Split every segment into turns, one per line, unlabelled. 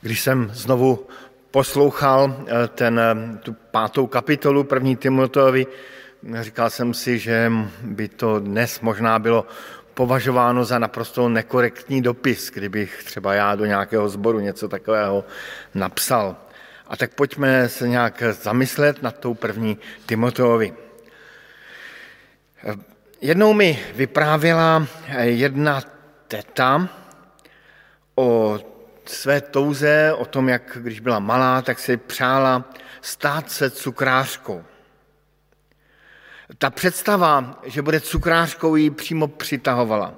Když jsem znovu poslouchal eh, ten, eh, tu pátou kapitolu první Timoteovi, říkal jsem si, že by to dnes možná bylo považováno za naprosto nekorektní dopis, kdybych třeba já do nějakého sboru něco takového napsal. A tak pojďme se nějak zamyslet nad tou první Timoteovi. Jednou mi vyprávěla jedna teta o své touze, o tom, jak když byla malá, tak si přála stát se cukrářkou. Ta představa, že bude cukrářkou, ji přímo přitahovala.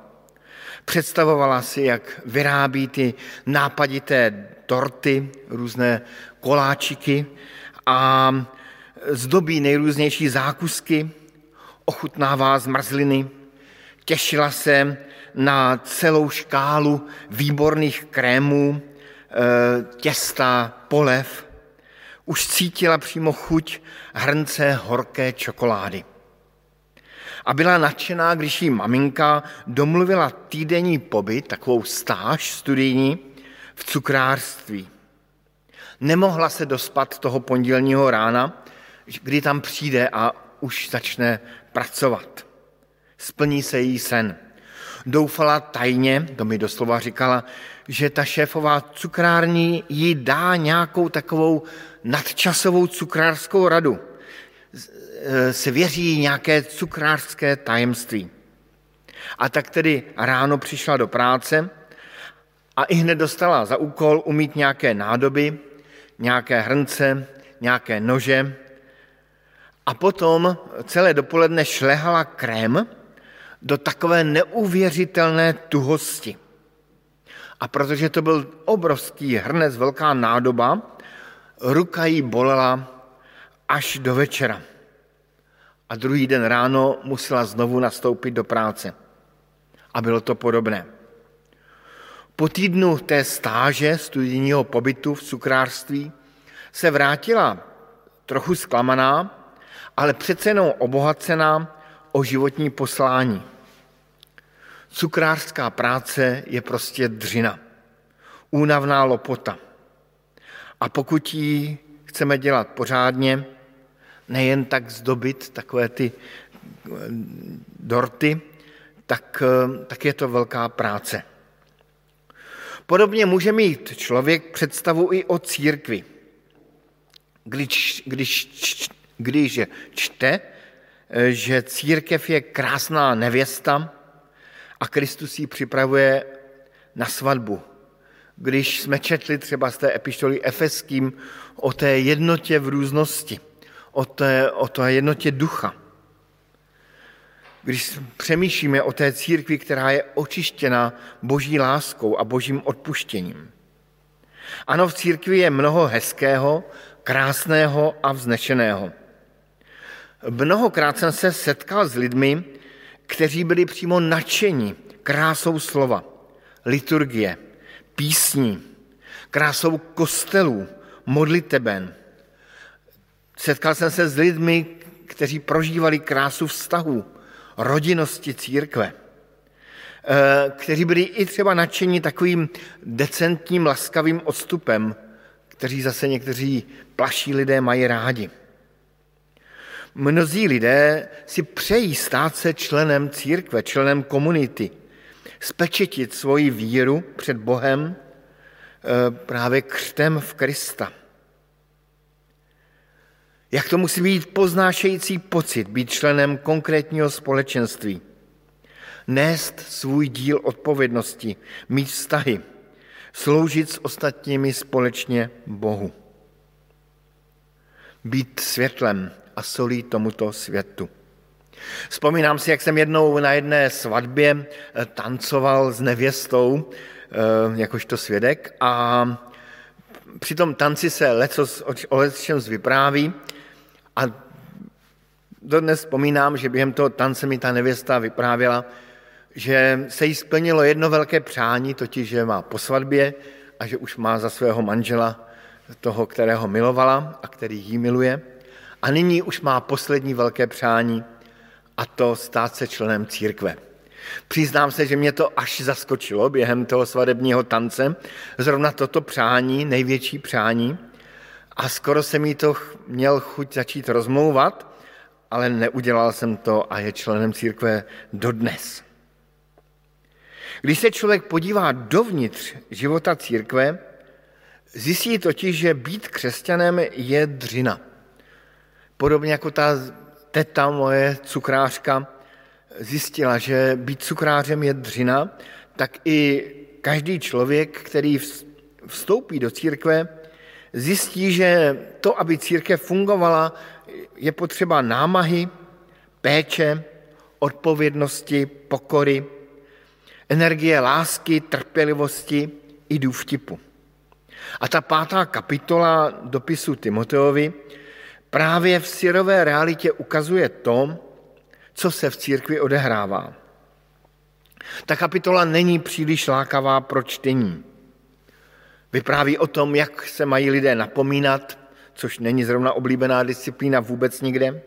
Představovala si, jak vyrábí ty nápadité torty, různé koláčiky a zdobí nejrůznější zákusky, ochutnává zmrzliny, těšila se na celou škálu výborných krémů, eh, těsta, polev. Už cítila přímo chuť hrnce horké čokolády. A byla nadšená, když jí maminka domluvila týdenní pobyt, takovou stáž studijní, v cukrářství. Nemohla se dospat toho pondělního rána, kdy tam přijde a už začne pracovat. Splní se jí sen doufala tajně, to mi doslova říkala, že ta šéfová cukrární jí dá nějakou takovou nadčasovou cukrářskou radu. E, se věří nějaké cukrářské tajemství. A tak tedy ráno přišla do práce a i hned dostala za úkol umít nějaké nádoby, nějaké hrnce, nějaké nože. A potom celé dopoledne šlehala krém, do takové neuvěřitelné tuhosti. A protože to byl obrovský hrnec, velká nádoba, ruka jí bolela až do večera. A druhý den ráno musela znovu nastoupit do práce. A bylo to podobné. Po týdnu té stáže studijního pobytu v cukrářství se vrátila trochu zklamaná, ale přece jenom obohacená o životní poslání. Cukrářská práce je prostě dřina, únavná lopota. A pokud ji chceme dělat pořádně, nejen tak zdobit takové ty eh, dorty, tak, eh, tak je to velká práce. Podobně může mít člověk představu i o církvi. Když, když, když čte, eh, že církev je krásná nevěsta, a Kristus ji připravuje na svatbu. Když jsme četli třeba z té epištoly Efeským o té jednotě v různosti, o té, o té jednotě ducha, když přemýšlíme o té církvi, která je očištěna boží láskou a božím odpuštěním. Ano, v církvi je mnoho hezkého, krásného a vznešeného. Mnohokrát jsem se setkal s lidmi, kteří byli přímo nadšeni krásou slova, liturgie, písní, krásou kostelů, modliteben. Setkal jsem se s lidmi, kteří prožívali krásu vztahů, rodinnosti církve, eh, kteří byli i třeba nadšení takovým decentním, laskavým odstupem, kteří zase někteří plaší lidé mají rádi. Mnozí lidé si přejí stát se členem církve, členem komunity, spečetit svoji víru před Bohem eh, právě křtem v Krista. Jak to musí být poznášející pocit být členem konkrétního společenství, nést svůj díl odpovědnosti, mít vztahy, sloužit s ostatními společně Bohu. Být světlem, a solí tomuto světu. Vzpomínám si, jak jsem jednou na jedné svatbě eh, tancoval s nevěstou, eh, jakožto svědek, a při tom tanci se lecos, o lecčem vypráví a dodnes vzpomínám, že během toho tance mi ta nevěsta vyprávěla, že se jí splnilo jedno velké přání, totiž, že má po svatbě a že už má za svého manžela toho, kterého milovala a který jí miluje. A nyní už má poslední velké přání a to stát se členem církve. Přiznám se, že mě to až zaskočilo během toho svadebního tance, zrovna toto přání, největší přání, a skoro jsem jí to měl chuť začít rozmlouvat, ale neudělal jsem to a je členem církve dodnes. Když se člověk podívá dovnitř života církve, zjistí totiž, že být křesťanem je dřina. Podobně jako ta teta moje cukrářka zjistila, že být cukrářem je dřina, tak i každý člověk, který vstoupí do církve, zjistí, že to, aby církev fungovala, je potřeba námahy, péče, odpovědnosti, pokory, energie lásky, trpělivosti i důvtipu. A ta pátá kapitola dopisu Timoteovi právě v syrové realitě ukazuje to, co se v církvi odehrává. Ta kapitola není příliš lákavá pro čtení. Vypráví o tom, jak se mají lidé napomínat, což není zrovna oblíbená disciplína vůbec nikde,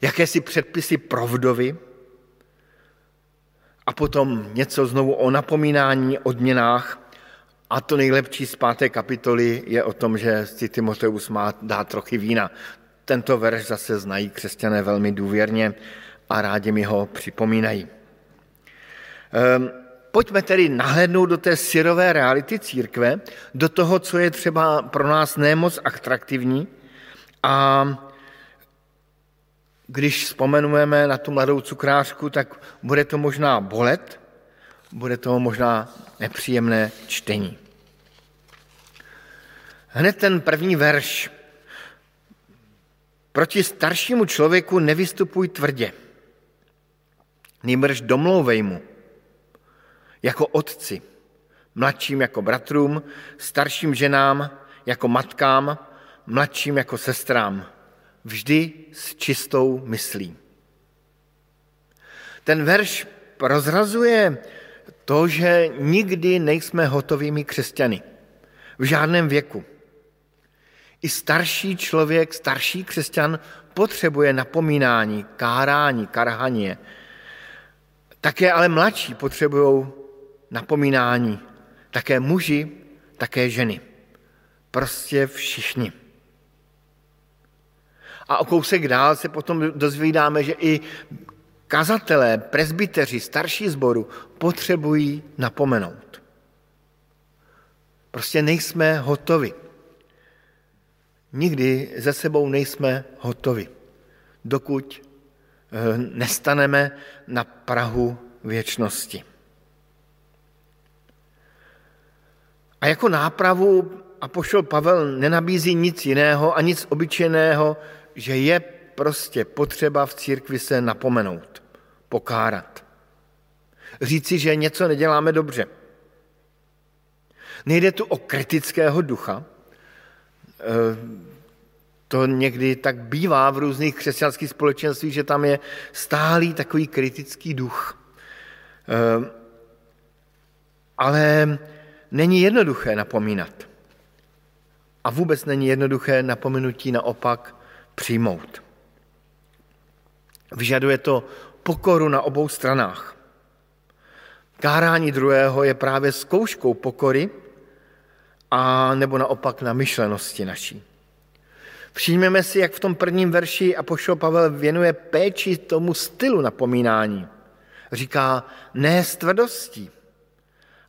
jakési předpisy pro vdovy a potom něco znovu o napomínání, odměnách a to nejlepší z páté kapitoly je o tom, že si Timoteus má dát trochu vína. Tento verš zase znají křesťané velmi důvěrně a rádi mi ho připomínají. Um, pojďme tedy nahlédnout do té syrové reality církve, do toho, co je třeba pro nás nemoc atraktivní. A když vzpomenujeme na tu mladou cukrářku, tak bude to možná bolet, bude to možná nepříjemné čtení. Hned ten první verš. Proti staršímu člověku nevystupuj tvrdě, nýbrž domlouvej mu, jako otci, mladším jako bratrům, starším ženám jako matkám, mladším jako sestrám, vždy s čistou myslí. Ten verš rozrazuje to, že nikdy nejsme hotovými křesťany. V žádném věku. I starší člověk, starší křesťan potřebuje napomínání, kárání, karhaně. Také ale mladší potřebují napomínání. Také muži, také ženy. Prostě všichni. A o kousek dál se potom dozvídáme, že i kazatelé, presbyteři, starší zboru potřebují napomenout. Prostě nejsme hotovi. Nikdy ze sebou nejsme hotovi, dokud eh, nestaneme na Prahu věčnosti. A jako nápravu apoštol Pavel nenabízí nic jiného a nic obyčejného, že je prostě potřeba v církvi se napomenout, pokárat. Říci, že něco neděláme dobře. Nejde tu o kritického ducha, to někdy tak bývá v různých křesťanských společenstvích, že tam je stálý takový kritický duch. Eh, ale není jednoduché napomínat. A vůbec není jednoduché napomenutí naopak přijmout. Vyžaduje to pokoru na obou stranách. Kárání druhého je právě zkouškou pokory, a nebo naopak na myšlenosti naší. Všimněme si, jak v tom prvním verši Apoštol Pavel věnuje péči tomu stylu napomínání. Říká, ne s tvrdostí,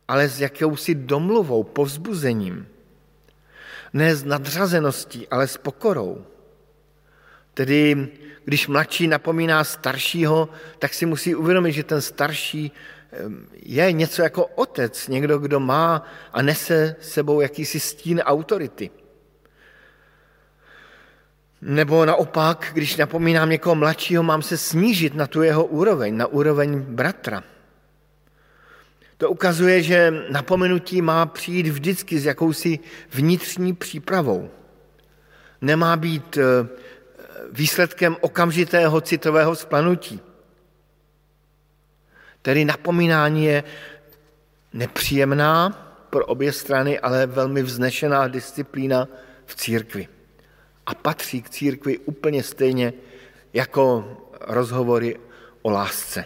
ale s jakousi domluvou, povzbuzením. Ne s nadřazeností, ale s pokorou. Tedy, když mladší napomíná staršího, tak si musí uvědomit, že ten starší je něco jako otec, někdo, kdo má a nese sebou jakýsi stín autority. Nebo naopak, když napomínám někoho mladšího, mám se snížit na tu jeho úroveň, na úroveň bratra. To ukazuje, že napomenutí má přijít vždycky s jakousi vnitřní přípravou. Nemá být eh, výsledkem okamžitého citového splanutí Tedy napomínání je nepříjemná pro obě strany, ale velmi vznešená disciplína v církvi. A patří k církvi úplně stejně jako rozhovory o lásce.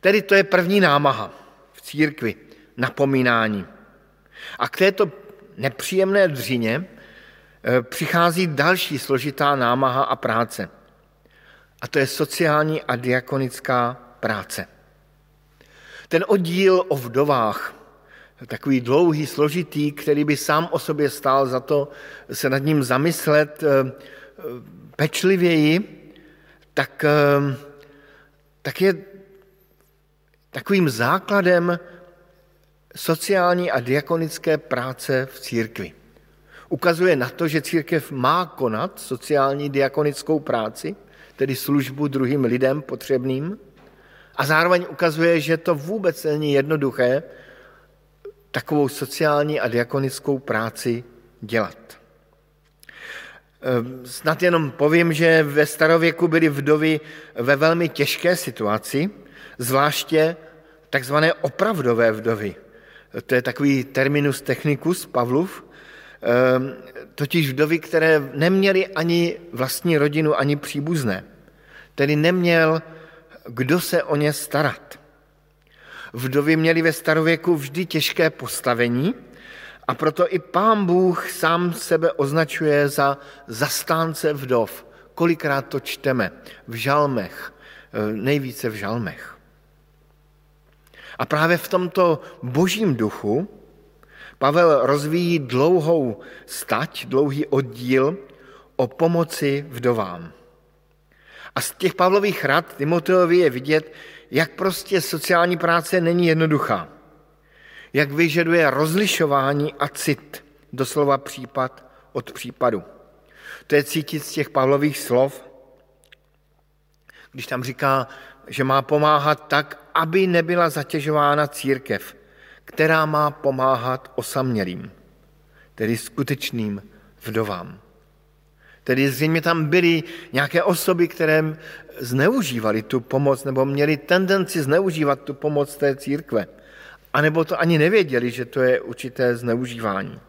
Tedy to je první námaha v církvi, napomínání. A k této nepříjemné dřině eh, přichází další složitá námaha a práce. A to je sociální a diakonická práce. Ten oddíl o vdovách, takový dlouhý, složitý, který by sám o sobě stál za to se nad ním zamyslet eh, eh, pečlivěji, tak, tak je takovým základem sociální a diakonické práce v církvi. Ukazuje na to, že církev má konat sociální diakonickou práci, tedy službu druhým lidem potřebným, a zároveň ukazuje, že to vůbec není jednoduché takovou sociální a diakonickou práci dělat. Ehm, snad jenom povím, že ve starověku byly vdovy ve velmi těžké situaci, zvláště takzvané opravdové vdovy to je takový terminus technicus Pavlov, totiž vdovy, které neměly ani vlastní rodinu, ani příbuzné. Tedy neměl kdo se o ně starat. Vdovy měly ve starověku vždy těžké postavení a proto i pán Bůh sám sebe označuje za zastánce vdov. Kolikrát to čteme v žalmech, eh, nejvíce v žalmech. A právě v tomto božím duchu Pavel rozvíjí dlouhou stať, dlouhý oddíl o pomoci vdovám. A z těch Pavlových rad Timoteovi je vidět, jak prostě sociální práce není jednoduchá. Jak vyžaduje rozlišování a cit, doslova případ od případu. To je cítit z těch Pavlových slov, když tam říká, že má pomáhat tak, aby nebyla zatěžována církev, která má pomáhat osamělým, tedy skutečným vdovám. Tedy zřejmě tam byly nějaké osoby, které zneužívali tu pomoc nebo měli tendenci zneužívat tu pomoc té církve. A nebo to ani nevěděli, že to je určité zneužívání.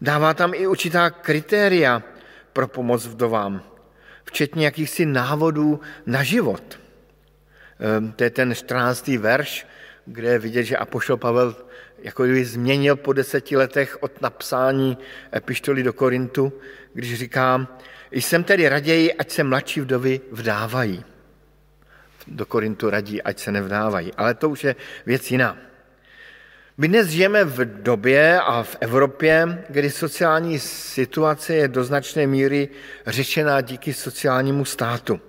Dává tam i určitá kritéria pro pomoc vdovám, včetně jakýchsi návodů na život – Ehm, to je ten 14. verš, kde je vidět, že Apoštol Pavel jako kdyby změnil po deseti letech od napsání epištoly do Korintu, když říká, jsem tedy raději, ať se mladší vdovy vdávají. Do Korintu radí, ať se nevdávají. Ale to už je věc jiná. My dnes žijeme v době a v Evropě, kdy sociální situace je do značné míry řešená díky sociálnímu státu.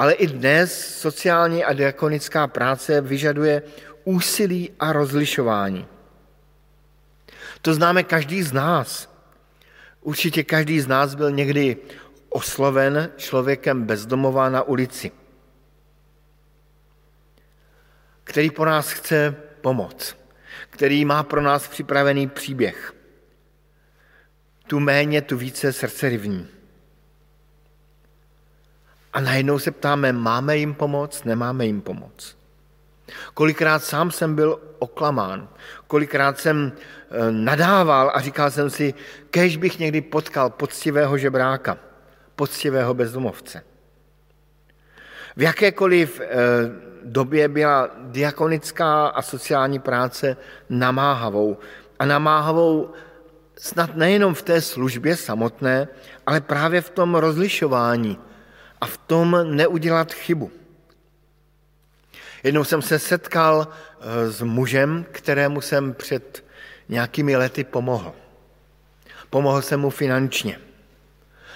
Ale i dnes sociální a diakonická práce vyžaduje úsilí a rozlišování. To známe každý z nás. Určitě každý z nás byl někdy osloven člověkem bezdomová na ulici, který po nás chce pomoct, který má pro nás připravený příběh. Tu méně, tu více srdcerivní. A najednou se ptáme, máme jim pomoct, nemáme jim pomoct. Kolikrát sám jsem byl oklamán, kolikrát jsem eh, nadával a říkal jsem si, kež bych někdy potkal poctivého žebráka, poctivého bezdomovce. V jakékoliv eh, době byla diakonická a sociální práce namáhavou. A namáhavou snad nejenom v té službě samotné, ale právě v tom rozlišování a v tom neudělat chybu. Jednou jsem se setkal eh, s mužem, kterému jsem před nějakými lety pomohl. Pomohl jsem mu finančně.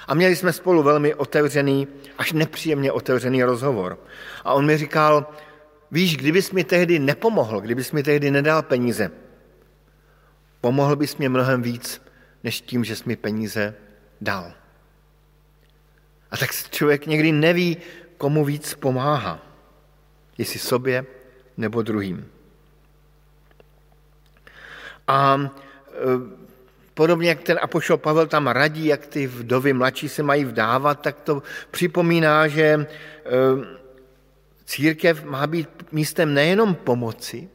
A měli jsme spolu velmi otevřený, až nepříjemně otevřený rozhovor. A on mi říkal, víš, kdybys mi tehdy nepomohl, kdybys mi tehdy nedal peníze, pomohl bys mě mnohem víc, než tím, že jsi mi peníze dal. A tak člověk někdy neví, komu víc pomáhá. Jestli sobě nebo druhým. A e, podobně jak ten apoštol Pavel tam radí, jak ty vdovy mladší se mají vdávat, tak to připomíná, že e, církev má být místem nejenom pomoci,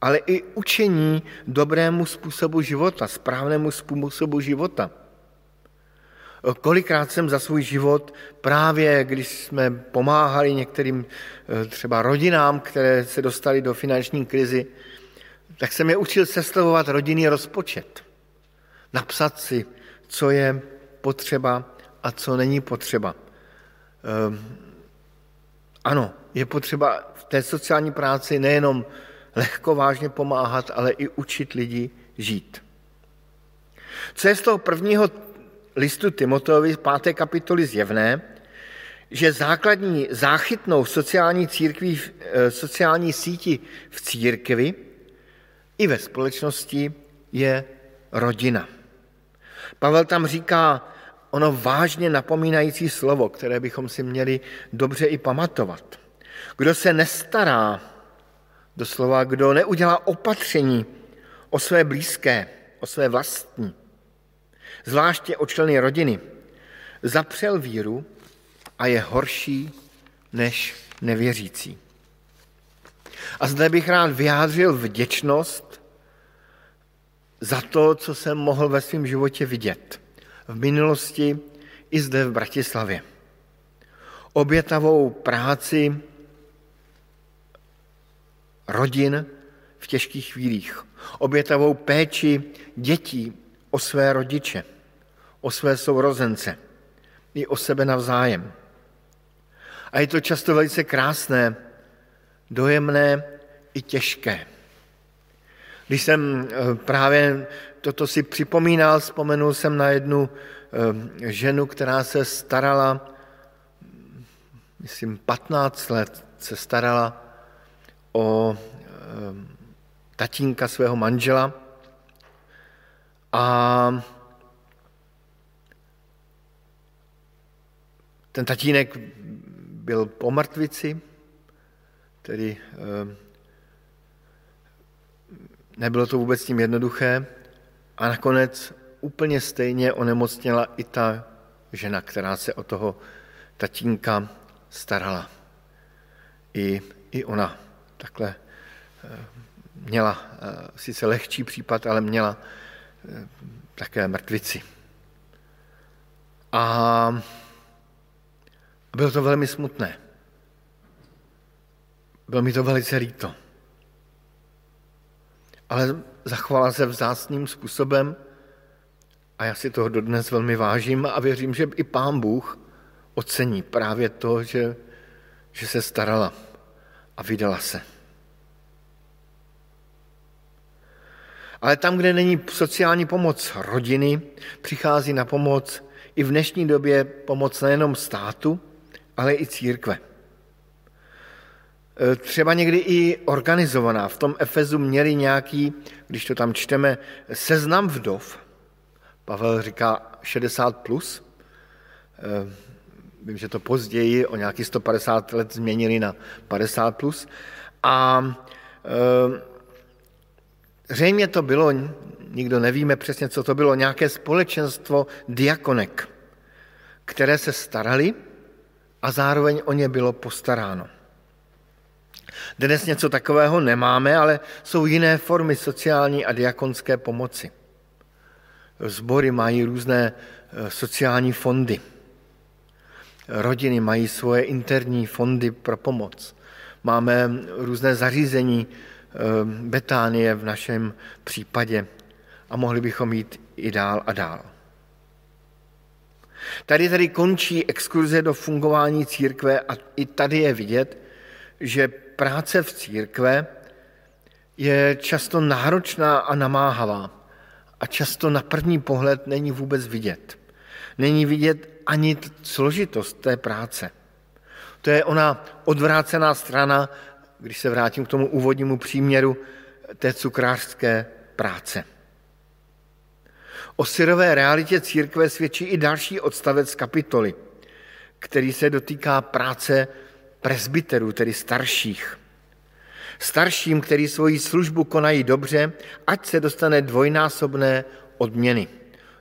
ale i učení dobrému způsobu života, správnému způsobu života. Kolikrát jsem za svůj život právě, když jsme pomáhali některým eh, třeba rodinám, které se dostali do finanční krizi, tak jsem je učil sestavovat rodinný rozpočet. Napsat si, co je potřeba a co není potřeba. Ehm, ano, je potřeba v té sociální práci nejenom lehko vážně pomáhat, ale i učit lidi žít. Co je z toho prvního listu Timoteovi 5. kapitoly zjevné, že základní záchytnou sociální, církví, eh, sociální síti v církvi i ve společnosti je rodina. Pavel tam říká ono vážně napomínající slovo, které bychom si měli dobře i pamatovat. Kdo se nestará, doslova, kdo neudělá opatření o své blízké, o své vlastní, zvláště o členy rodiny, zapřel víru a je horší než nevěřící. A zde bych rád vyjádřil vděčnost za to, co jsem mohl ve svém životě vidět. V minulosti i zde v Bratislavě. Obětavou práci rodin v těžkých chvílích. Obětavou péči dětí o své rodiče, o své sourozence i o sebe navzájem. A je to často velice krásné, dojemné i těžké. Když jsem eh, právě toto si připomínal, vzpomenul jsem na jednu eh, ženu, která se starala, myslím, 15 let se starala o eh, tatínka svého manžela a ten tatínek byl po mrtvici, tedy eh, nebylo to vůbec tím jednoduché a nakonec úplně stejně onemocněla i ta žena, která se o toho tatínka starala. I, i ona takhle eh, měla eh, sice lehčí případ, ale měla také mrtvici. A bylo to velmi smutné. Bylo mi to velice líto. Ale zachovala se vzácným způsobem a já si toho dodnes velmi vážím a věřím, že i pán Bůh ocení právě to, že, že se starala a vydala se. Ale tam, kde není sociální pomoc rodiny, přichází na pomoc i v dnešní době pomoc nejenom státu, ale i církve. E, třeba někdy i organizovaná. V tom Efezu měli nějaký, když to tam čteme, seznam vdov. Pavel říká 60 plus. E, vím, že to později o nějakých 150 let změnili na 50 plus. A e, Zřejmě to bylo, nikdo nevíme přesně, co to bylo, nějaké společenstvo diakonek, které se starali a zároveň o ně bylo postaráno. Dnes něco takového nemáme, ale jsou jiné formy sociální a diakonské pomoci. Zbory mají různé eh, sociální fondy. Rodiny mají svoje interní fondy pro pomoc. Máme různé zařízení, Betánie v našem případě a mohli bychom jít i dál a dál. Tady tady končí exkurze do fungování církve a i tady je vidět, že práce v církve je často náročná a namáhavá a často na první pohled není vůbec vidět. Není vidět ani složitost té práce. To je ona odvrácená strana když se vrátím k tomu úvodnímu příměru té cukrářské práce. O syrové realitě církve svědčí i další odstavec kapitoly, který se dotýká práce presbyterů, tedy starších. Starším, který svoji službu konají dobře, ať se dostane dvojnásobné odměny.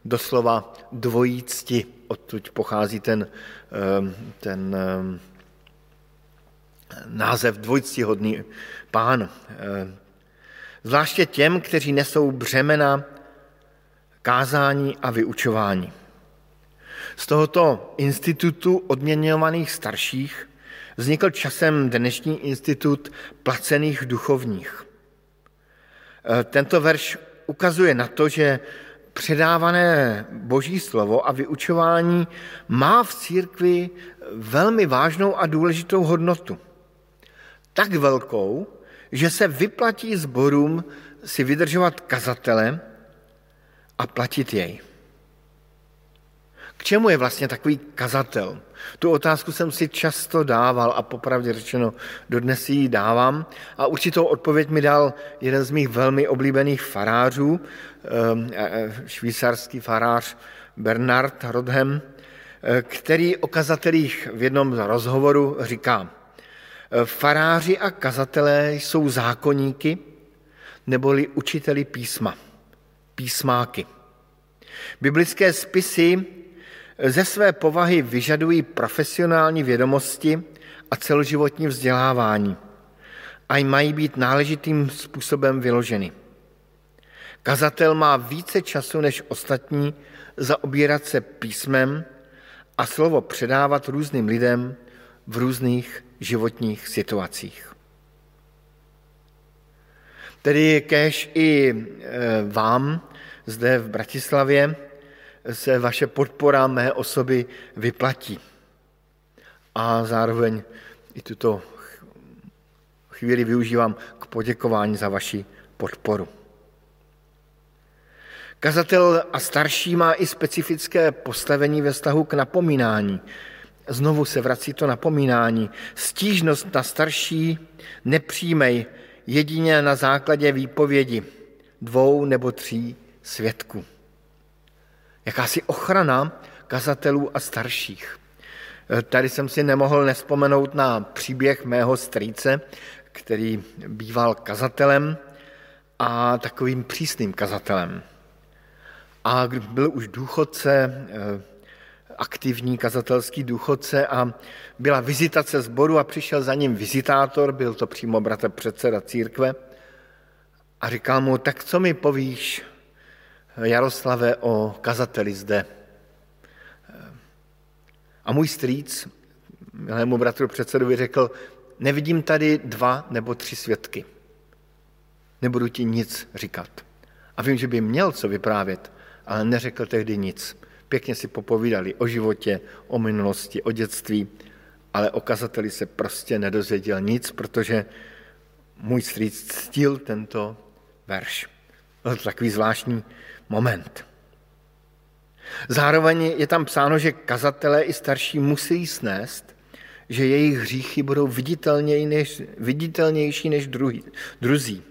Doslova dvojí cti. Odtud pochází ten, ehm, ten ehm, název dvojctihodný pán. Eh, zvláště těm, kteří nesou břemena kázání a vyučování. Z tohoto institutu odměňovaných starších vznikl časem dnešní institut placených duchovních. E, tento verš ukazuje na to, že předávané boží slovo a vyučování má v církvi velmi vážnou a důležitou hodnotu. Tak velkou, že se vyplatí zborům si vydržovat kazatele a platit jej. K čemu je vlastně takový kazatel? Tu otázku jsem si často dával a popravdě řečeno dodnes ji dávám a určitou odpověď mi dal jeden z mých velmi oblíbených farářů, ehm, e, e, švýcarský farář Bernard Rodhem, e, který o kazatelích v jednom rozhovoru říká, faráři a kazatelé jsou zákonníky neboli učiteli písma, písmáky. Biblické spisy ze své povahy vyžadují profesionální vědomosti a celoživotní vzdělávání a mají být náležitým způsobem vyloženy. Kazatel má více času než ostatní zaobírat se písmem a slovo předávat různým lidem v různých životních situacích. Tedy kež i e, vám zde v Bratislavě se vaše podpora mé osoby vyplatí. A zároveň i tuto chvíli využívám k poděkování za vaši podporu. Kazatel a starší má i specifické postavení ve vztahu k napomínání. Znovu se vrací to napomínání. Stížnost na starší nepřijmej jedině na základě výpovědi dvou nebo tří svědků jakási ochrana kazatelů a starších. Tady jsem si nemohl nespomenout na příběh mého strýce, který býval kazatelem a takovým přísným kazatelem. A byl už důchodce, e, aktivní kazatelský důchodce a byla vizitace sboru a přišel za ním vizitátor, byl to přímo bratr předseda církve a říkal mu, tak co mi povíš Jaroslave o kazateli zde. A můj strýc, milému bratru předsedovi, řekl, nevidím tady dva nebo tři svědky. Nebudu ti nic říkat. A vím, že by měl co vyprávět, ale neřekl tehdy nic. Pěkně si popovídali o životě, o minulosti, o dětství, ale o kazateli se prostě nedozvěděl nic, protože můj strýc ctil tento verš. Byl to takový zvláštní moment. Zároveň je tam psáno, že kazatelé i starší musí snést, že jejich hříchy budou než, viditelnější než druhý, druzí.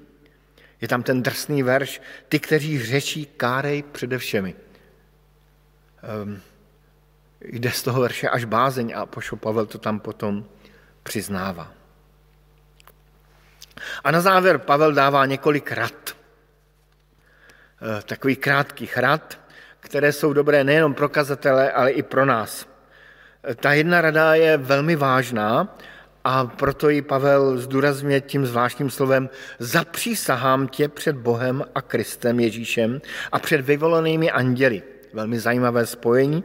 Je tam ten drsný verš, ty, kteří řečí, kárej přede všemi. Um, jde z toho verše až bázeň a pošo Pavel to tam potom přiznává. A na závěr Pavel dává několik rad Eh, takových krátkých rad, které jsou dobré nejenom pro kazatele, ale i pro nás. Eh, ta jedna rada je velmi vážná a proto ji Pavel zdůrazňuje tím zvláštním slovem zapřísahám tě před Bohem a Kristem Ježíšem a před vyvolenými anděli. Velmi zajímavé spojení.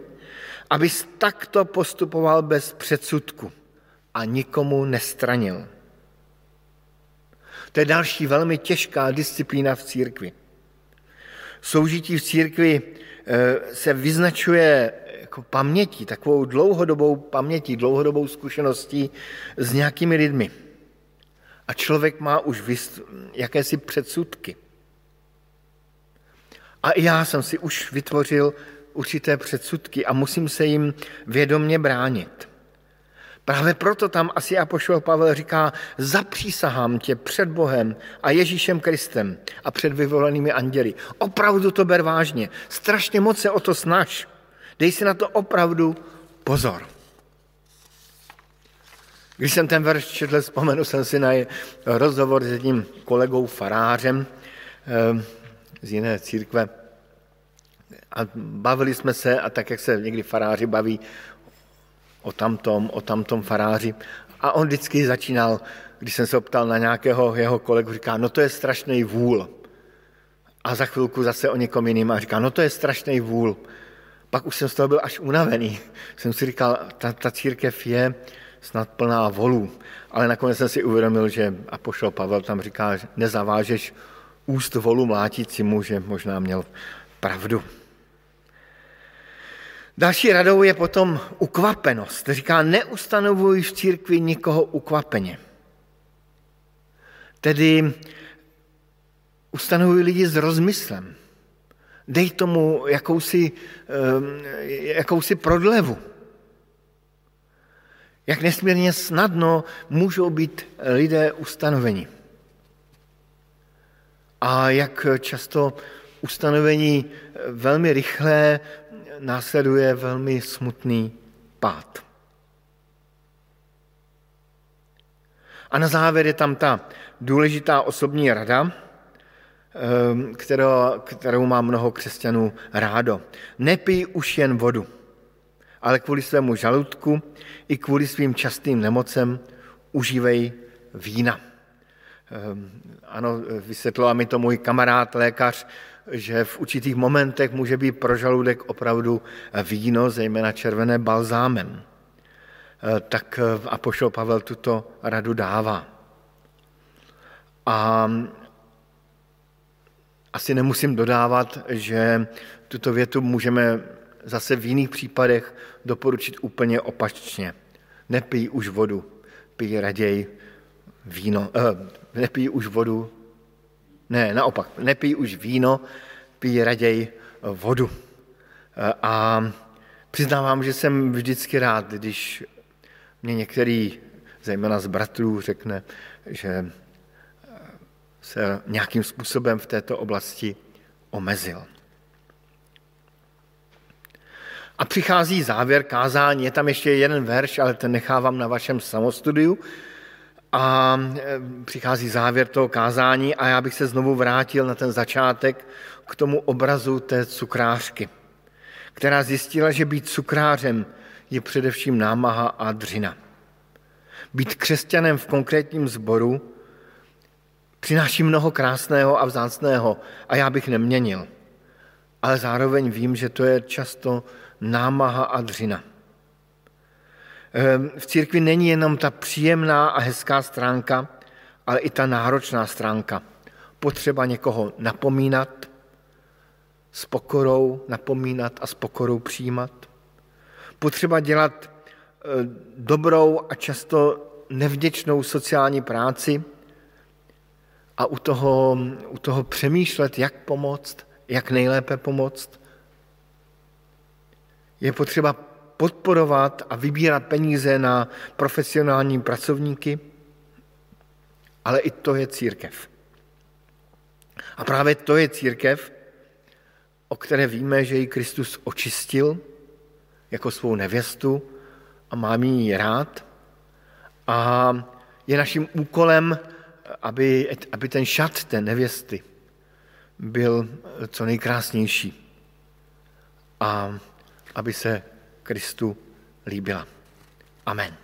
Abys takto postupoval bez předsudku a nikomu nestranil. To je další velmi těžká disciplína v církvi soužití v církvi eh, se vyznačuje jako pamětí, takovou dlouhodobou pamětí, dlouhodobou zkušeností s nějakými lidmi. A člověk má už jakési předsudky. A i já jsem si už vytvořil určité předsudky a musím se jim vědomně bránit. Právě proto tam asi apoštol Pavel říká, zapřísahám tě před Bohem a Ježíšem Kristem a před vyvolenými anděli. Opravdu to ber vážně. Strašně moc se o to snaž. Dej si na to opravdu pozor. Když jsem ten verš četl, vzpomenu jsem si na rozhovor s jedním kolegou farářem ehm, z jiné církve a bavili jsme se, a tak, jak se někdy faráři baví o tamtom, o tamtom faráři. A on vždycky začínal, když jsem se optal na nějakého jeho kolegu, říká, no to je strašný vůl. A za chvilku zase o někom jiným a říká, no to je strašný vůl. pak už jsem z toho byl až unavený. Jsem si říkal, ta, ta církev je snad plná volů. Ale nakonec jsem si uvědomil, že a pošel Pavel tam říká, že nezavážeš úst volu mlátícímu, že možná měl pravdu. Další radou je potom ukvapenost. Říká, neustanovuj v církvi nikoho ukvapeně. Tedy ustanovuj lidi s rozmyslem. Dej tomu jakousi, ehm, jakousi prodlevu. Jak nesmírně snadno můžou být lidé ustanoveni. A jak často ustanovení velmi rychlé následuje velmi smutný pád. A na závěr je tam ta důležitá osobní rada, ehm, kterou, kterou má mnoho křesťanů rádo. Nepij už jen vodu, ale kvůli svému žaludku i kvůli svým častým nemocem užívej vína. Ehm, ano, vysvětlila mi to můj kamarád, lékař, že v určitých momentech může být pro žaludek opravdu víno, zejména červené balzámem. Eh, tak eh, a pošel Pavel tuto radu dává. A asi nemusím dodávat, že tuto větu můžeme zase v jiných případech doporučit úplně opačně. Nepij už vodu, pij raději víno, eh, nepij už vodu, ne, naopak, nepij už víno, pij raději vodu. A přiznávám, že jsem vždycky rád, když mě některý, zejména z bratrů, řekne, že se nějakým způsobem v této oblasti omezil. A přichází závěr kázání, je tam ještě jeden verš, ale ten nechávám na vašem samostudiu. A e, přichází závěr toho kázání a já bych se znovu vrátil na ten začátek k tomu obrazu té cukrářky, která zjistila, že být cukrářem je především námaha a dřina. Být křesťanem v konkrétním sboru přináší mnoho krásného a vzácného a já bych neměnil. Ale zároveň vím, že to je často námaha a dřina. Ehm, v církvi není jenom ta příjemná a hezká stránka, ale i ta náročná stránka. Potřeba někoho napomínat, s pokorou napomínat a s pokorou přijímat. Potřeba dělat eh, dobrou a často nevděčnou sociální práci a u toho, u toho přemýšlet, jak pomoct, jak nejlépe pomoct. Je potřeba podporovat a vybírat peníze na profesionální pracovníky, ale i to je církev. A právě to je církev, o které víme, že ji Kristus očistil jako svou nevěstu a má ji rád. A je naším úkolem, aby, aby ten šat té nevěsty byl co nejkrásnější a aby se Kristu líbila. Amen.